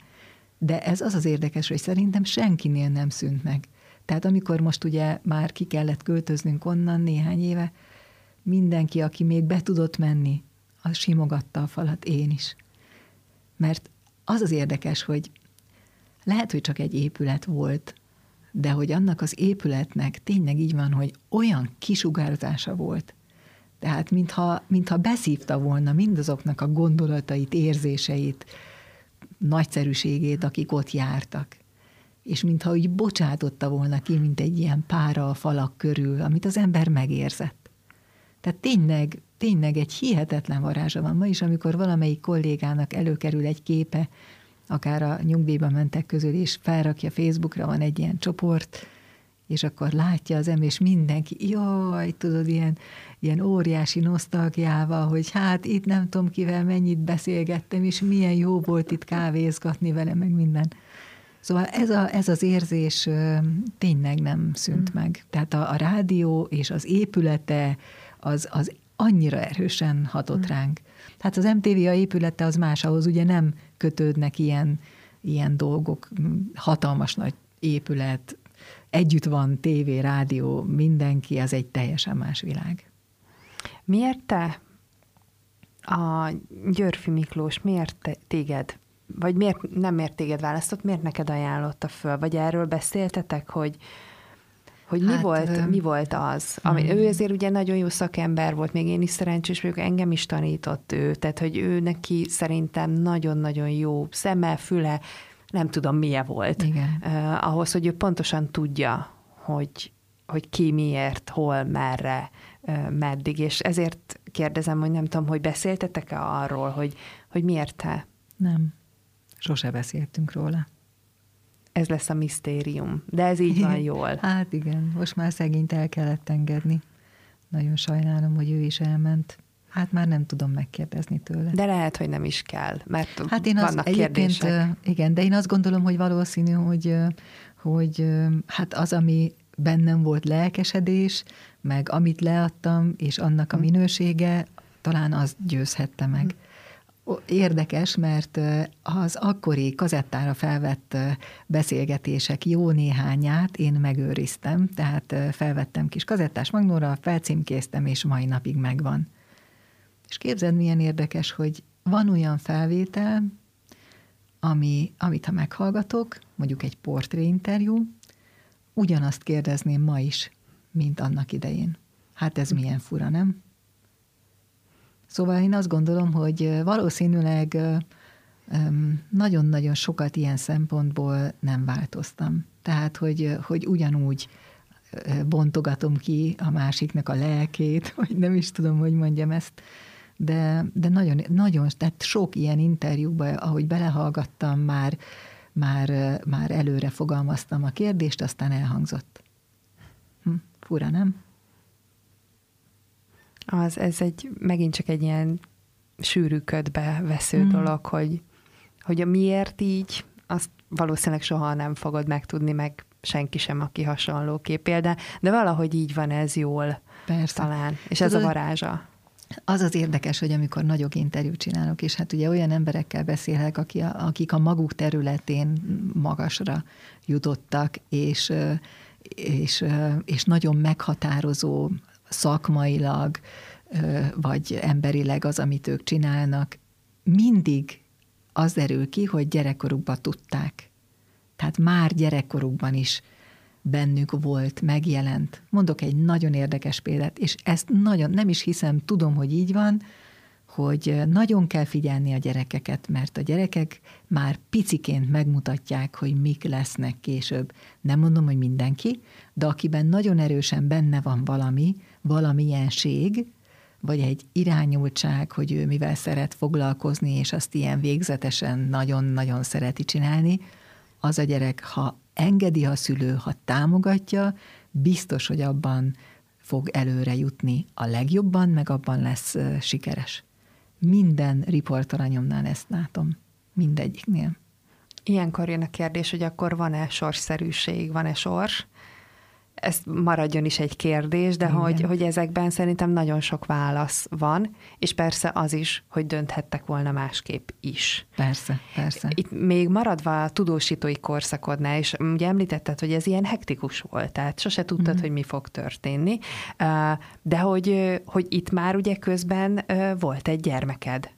De ez az az érdekes, hogy szerintem senkinél nem szűnt meg. Tehát amikor most ugye már ki kellett költöznünk onnan néhány éve, mindenki, aki még be tudott menni, az simogatta a falat, én is. Mert az az érdekes, hogy lehet, hogy csak egy épület volt, de hogy annak az épületnek tényleg így van, hogy olyan kisugárzása volt, tehát mintha, mintha beszívta volna mindazoknak a gondolatait, érzéseit, nagyszerűségét, akik ott jártak. És mintha úgy bocsátotta volna ki, mint egy ilyen pára a falak körül, amit az ember megérzett. Tehát tényleg, tényleg egy hihetetlen varázsa van. Ma is, amikor valamelyik kollégának előkerül egy képe, akár a nyugdíjba mentek közül, és felrakja Facebookra, van egy ilyen csoport, és akkor látja az ember, és mindenki, jaj, tudod, ilyen, ilyen óriási nosztalgiával, hogy hát itt nem tudom kivel mennyit beszélgettem, és milyen jó volt itt kávézgatni vele, meg minden. Szóval ez, a, ez az érzés tényleg nem szűnt mm. meg. Tehát a, a rádió és az épülete az, az annyira erősen hatott mm. ránk. Tehát az MTV a épülete az más, ahhoz ugye nem kötődnek ilyen, ilyen dolgok, hatalmas nagy épület, együtt van tévé, rádió, mindenki, az egy teljesen más világ. Miért te, a Györfi Miklós, miért te, téged, vagy miért nem miért téged választott, miért neked ajánlotta föl? Vagy erről beszéltetek, hogy hogy mi, hát, volt, mi volt az? Ami, hmm. Ő azért ugye nagyon jó szakember volt, még én is szerencsés vagyok, engem is tanított ő, tehát hogy ő neki szerintem nagyon-nagyon jó szeme, füle, nem tudom milyen volt. Igen. Uh, ahhoz, hogy ő pontosan tudja, hogy, hogy ki miért, hol, merre, uh, meddig, és ezért kérdezem, hogy nem tudom, hogy beszéltetek-e arról, hogy, hogy miért te? Nem, sose beszéltünk róla ez lesz a misztérium. De ez így van jól. Hát igen, most már szegényt el kellett engedni. Nagyon sajnálom, hogy ő is elment. Hát már nem tudom megkérdezni tőle. De lehet, hogy nem is kell, mert hát én vannak az, kérdések. Igen, de én azt gondolom, hogy valószínű, hogy, hogy hát az, ami bennem volt lelkesedés, meg amit leadtam, és annak a hm. minősége, talán az győzhette meg. Hm. Érdekes, mert az akkori kazettára felvett beszélgetések jó néhányát én megőriztem, tehát felvettem kis kazettás magnóra, felcímkéztem, és mai napig megvan. És képzeld, milyen érdekes, hogy van olyan felvétel, ami, amit ha meghallgatok, mondjuk egy portréinterjú, ugyanazt kérdezném ma is, mint annak idején. Hát ez milyen fura, nem? Szóval én azt gondolom, hogy valószínűleg nagyon-nagyon sokat ilyen szempontból nem változtam. Tehát, hogy, hogy ugyanúgy bontogatom ki a másiknak a lelkét, [laughs] vagy nem is tudom, hogy mondjam ezt, de, de nagyon, nagyon, tehát sok ilyen interjúban, ahogy belehallgattam, már, már, már előre fogalmaztam a kérdést, aztán elhangzott. Hm, fura, nem? Az, ez egy, megint csak egy ilyen sűrű ködbe vesző mm. dolog, hogy, hogy a miért így, azt valószínűleg soha nem fogod megtudni, meg senki sem, aki hasonló példa, de valahogy így van ez jól Persze. talán, és Tudod, ez a varázsa. Az az érdekes, hogy amikor nagyok interjút csinálok, és hát ugye olyan emberekkel beszélek, aki a, akik a maguk területén magasra jutottak, és, és, és nagyon meghatározó szakmailag, vagy emberileg az, amit ők csinálnak, mindig az derül ki, hogy gyerekkorukban tudták. Tehát már gyerekkorukban is bennük volt, megjelent. Mondok egy nagyon érdekes példát, és ezt nagyon nem is hiszem, tudom, hogy így van, hogy nagyon kell figyelni a gyerekeket, mert a gyerekek már piciként megmutatják, hogy mik lesznek később. Nem mondom, hogy mindenki, de akiben nagyon erősen benne van valami, valamilyenség, vagy egy irányultság, hogy ő mivel szeret foglalkozni, és azt ilyen végzetesen nagyon-nagyon szereti csinálni, az a gyerek, ha engedi a szülő, ha támogatja, biztos, hogy abban fog előre jutni a legjobban, meg abban lesz sikeres. Minden riportalanyomnál ezt látom. Mindegyiknél. Ilyenkor jön a kérdés, hogy akkor van-e sorszerűség, van-e sors? Ez maradjon is egy kérdés, de hogy, hogy ezekben szerintem nagyon sok válasz van, és persze az is, hogy dönthettek volna másképp is. Persze, persze. Itt még maradva a tudósítói korszakodnál, és ugye említetted, hogy ez ilyen hektikus volt, tehát sose tudtad, mm. hogy mi fog történni, de hogy, hogy itt már ugye közben volt egy gyermeked.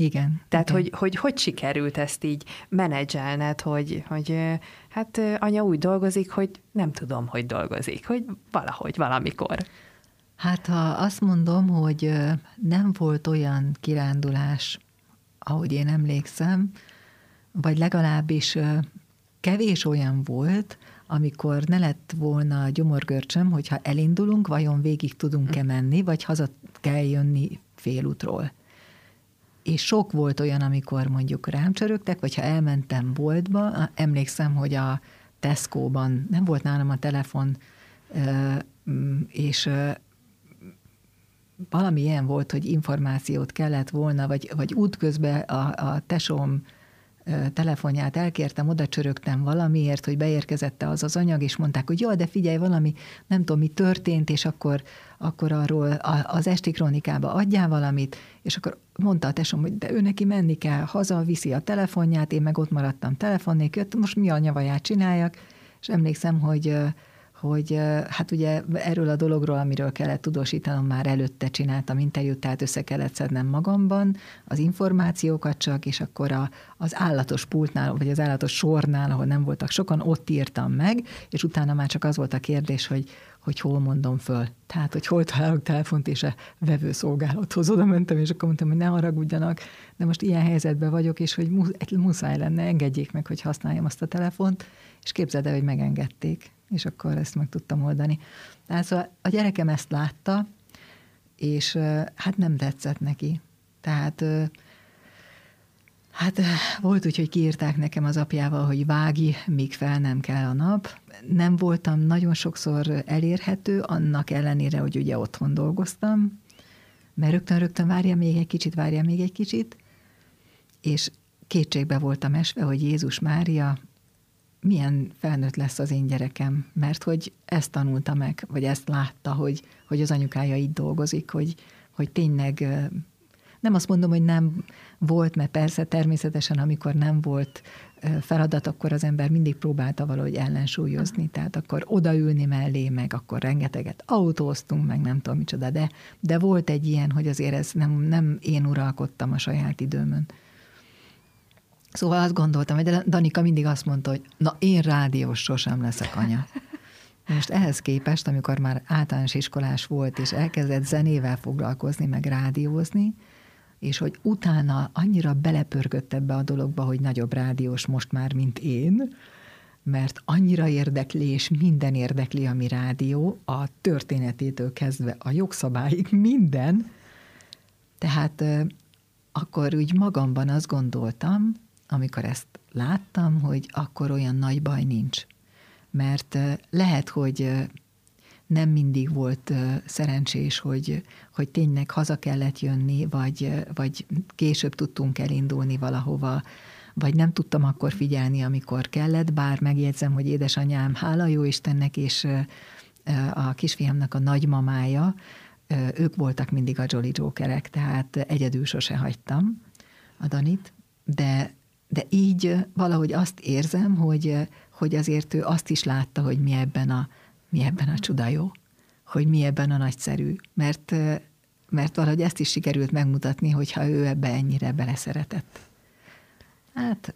Igen. Tehát, igen. Hogy, hogy hogy sikerült ezt így menedzselned, hogy, hogy hát anya úgy dolgozik, hogy nem tudom, hogy dolgozik, hogy valahogy, valamikor. Hát ha azt mondom, hogy nem volt olyan kirándulás, ahogy én emlékszem, vagy legalábbis kevés olyan volt, amikor ne lett volna a gyomorgörcsöm, hogyha elindulunk, vajon végig tudunk-e menni, vagy haza kell jönni félútról és sok volt olyan, amikor mondjuk rám csörögtek, vagy ha elmentem boltba, emlékszem, hogy a Tesco-ban nem volt nálam a telefon, és valami ilyen volt, hogy információt kellett volna, vagy, vagy útközben a, a tesóm telefonját elkértem, oda csörögtem valamiért, hogy beérkezette az az anyag, és mondták, hogy jó, de figyelj, valami, nem tudom, mi történt, és akkor, akkor arról az esti kronikába adjál valamit, és akkor mondta a tesom, hogy de ő neki menni kell, haza viszi a telefonját, én meg ott maradtam telefon nélkül, most mi a nyavaját csináljak, és emlékszem, hogy hogy hát ugye erről a dologról, amiről kellett tudósítanom, már előtte csináltam interjút, tehát össze kellett szednem magamban az információkat csak, és akkor a, az állatos pultnál, vagy az állatos sornál, ahol nem voltak sokan, ott írtam meg, és utána már csak az volt a kérdés, hogy, hogy hol mondom föl. Tehát, hogy hol találok telefont, és a vevőszolgálathoz oda mentem, és akkor mondtam, hogy ne haragudjanak, de most ilyen helyzetben vagyok, és hogy muszáj lenne, engedjék meg, hogy használjam azt a telefont, és képzeld el, hogy megengedték és akkor ezt meg tudtam oldani. Tehát szóval a gyerekem ezt látta, és hát nem tetszett neki. Tehát Hát volt úgy, hogy kiírták nekem az apjával, hogy vági, míg fel nem kell a nap. Nem voltam nagyon sokszor elérhető, annak ellenére, hogy ugye otthon dolgoztam, mert rögtön-rögtön várja még egy kicsit, várja még egy kicsit, és kétségbe voltam esve, hogy Jézus Mária milyen felnőtt lesz az én gyerekem, mert hogy ezt tanulta meg, vagy ezt látta, hogy, hogy az anyukája így dolgozik, hogy, hogy tényleg nem azt mondom, hogy nem volt, mert persze természetesen, amikor nem volt feladat, akkor az ember mindig próbálta valahogy ellensúlyozni, tehát akkor odaülni mellé, meg akkor rengeteget autóztunk, meg nem tudom micsoda, de, de volt egy ilyen, hogy azért ez nem, nem én uralkodtam a saját időmön. Szóval azt gondoltam, hogy Danika mindig azt mondta, hogy na én rádiós sosem leszek anya. [laughs] Most ehhez képest, amikor már általános iskolás volt, és elkezdett zenével foglalkozni, meg rádiózni, és hogy utána annyira belepörgött ebbe a dologba, hogy nagyobb rádiós most már, mint én, mert annyira érdekli, és minden érdekli, ami rádió, a történetétől kezdve a jogszabályig, minden. Tehát akkor úgy magamban azt gondoltam, amikor ezt láttam, hogy akkor olyan nagy baj nincs. Mert lehet, hogy nem mindig volt szerencsés, hogy, hogy tényleg haza kellett jönni, vagy, vagy később tudtunk elindulni valahova, vagy nem tudtam akkor figyelni, amikor kellett, bár megjegyzem, hogy édesanyám, hála jó Istennek, és a kisfiamnak a nagymamája, ők voltak mindig a Jolly Jokerek, tehát egyedül sose hagytam a Danit, de de így valahogy azt érzem, hogy, hogy azért ő azt is látta, hogy mi ebben a, mi ebben a csuda jó, hogy mi ebben a nagyszerű, mert, mert valahogy ezt is sikerült megmutatni, hogyha ő ebbe ennyire beleszeretett. Hát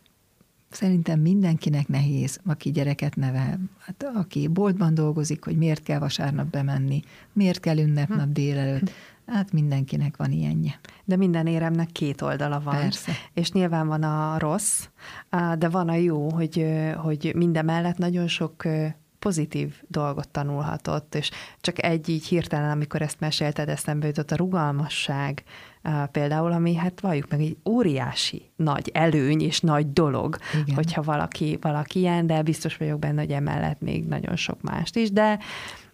szerintem mindenkinek nehéz, aki gyereket nevel, hát aki boltban dolgozik, hogy miért kell vasárnap bemenni, miért kell ünnepnap hm. délelőtt, Hát mindenkinek van ilyenje. De minden éremnek két oldala van. Persze. És nyilván van a rossz, de van a jó, hogy, hogy minden mellett nagyon sok pozitív dolgot tanulhatott, és csak egy így hirtelen, amikor ezt mesélted, eszembe jutott a rugalmasság, például, ami hát valljuk meg egy óriási nagy előny és nagy dolog, Igen. hogyha valaki, valaki ilyen, de biztos vagyok benne, hogy emellett még nagyon sok mást is, de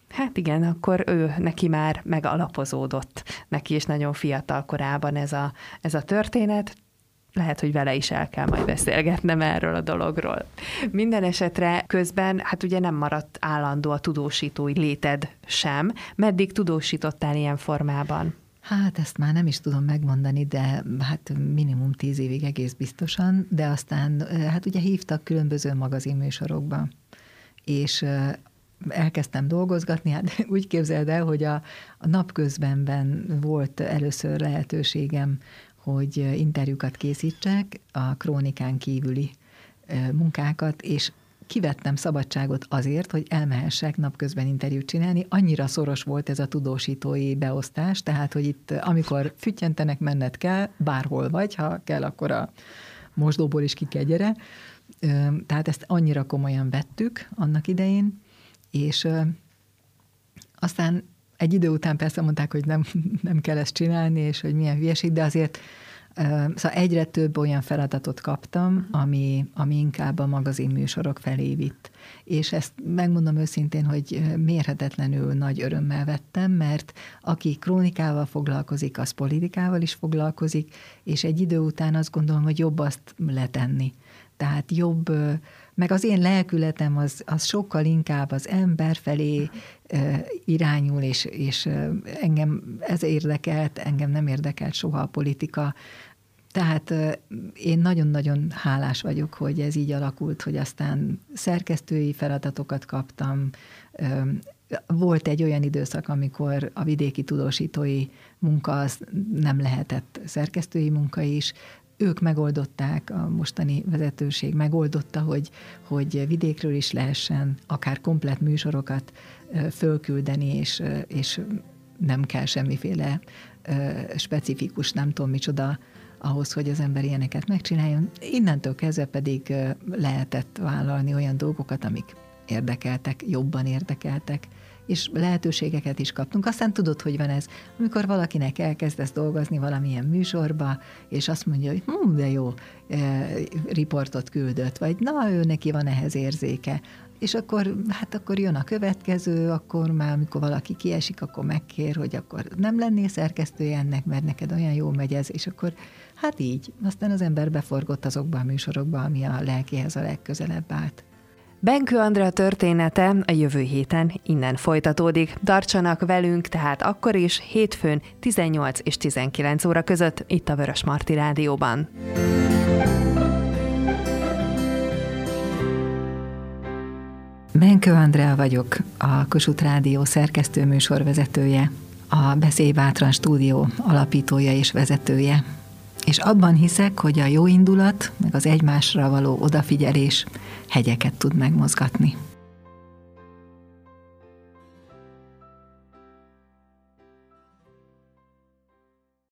Hát igen, akkor ő neki már megalapozódott neki is nagyon fiatal korában ez a, ez a történet, lehet, hogy vele is el kell majd beszélgetnem erről a dologról. Minden esetre közben, hát ugye nem maradt állandó a tudósítói léted sem. Meddig tudósítottál ilyen formában? Hát ezt már nem is tudom megmondani, de hát minimum tíz évig egész biztosan, de aztán hát ugye hívtak különböző magazinműsorokba, és elkezdtem dolgozgatni, hát [laughs] úgy képzeld el, hogy a, a napközbenben volt először lehetőségem, hogy interjúkat készítsek, a krónikán kívüli munkákat, és kivettem szabadságot azért, hogy elmehessek napközben interjút csinálni. Annyira szoros volt ez a tudósítói beosztás, tehát, hogy itt amikor füttyentenek menned kell, bárhol vagy, ha kell, akkor a mosdóból is ki. Tehát ezt annyira komolyan vettük annak idején, és aztán egy idő után persze mondták, hogy nem, [laughs] nem kell ezt csinálni, és hogy milyen hülyeség, de azért Szóval egyre több olyan feladatot kaptam, ami, ami inkább a magazinműsorok felé vitt. És ezt megmondom őszintén, hogy mérhetetlenül nagy örömmel vettem, mert aki krónikával foglalkozik, az politikával is foglalkozik, és egy idő után azt gondolom, hogy jobb azt letenni. Tehát jobb, meg az én lelkületem az, az sokkal inkább az ember felé irányul, és, és engem ez érdekelt, engem nem érdekelt soha a politika, tehát én nagyon-nagyon hálás vagyok, hogy ez így alakult, hogy aztán szerkesztői feladatokat kaptam. Volt egy olyan időszak, amikor a vidéki tudósítói munka az nem lehetett szerkesztői munka is, ők megoldották, a mostani vezetőség megoldotta, hogy, hogy vidékről is lehessen akár komplet műsorokat fölküldeni, és, és nem kell semmiféle specifikus, nem tudom micsoda ahhoz, hogy az ember ilyeneket megcsináljon. Innentől kezdve pedig lehetett vállalni olyan dolgokat, amik érdekeltek, jobban érdekeltek, és lehetőségeket is kaptunk. Aztán tudod, hogy van ez, amikor valakinek elkezdesz dolgozni valamilyen műsorba, és azt mondja, hogy hm, de jó, e, riportot küldött, vagy na, ő neki van ehhez érzéke. És akkor, hát akkor jön a következő, akkor már, amikor valaki kiesik, akkor megkér, hogy akkor nem lennél szerkesztője ennek, mert neked olyan jó megy ez, és akkor hát így. Aztán az ember beforgott azokba a műsorokba, ami a lelkéhez a legközelebb állt. Benkő Andrea története a jövő héten innen folytatódik. Tartsanak velünk tehát akkor is hétfőn 18 és 19 óra között itt a Vörös Marti Rádióban. Benkő Andrea vagyok, a Kossuth Rádió szerkesztő a Beszélj Bátran stúdió alapítója és vezetője. És abban hiszek, hogy a jó indulat, meg az egymásra való odafigyelés hegyeket tud megmozgatni.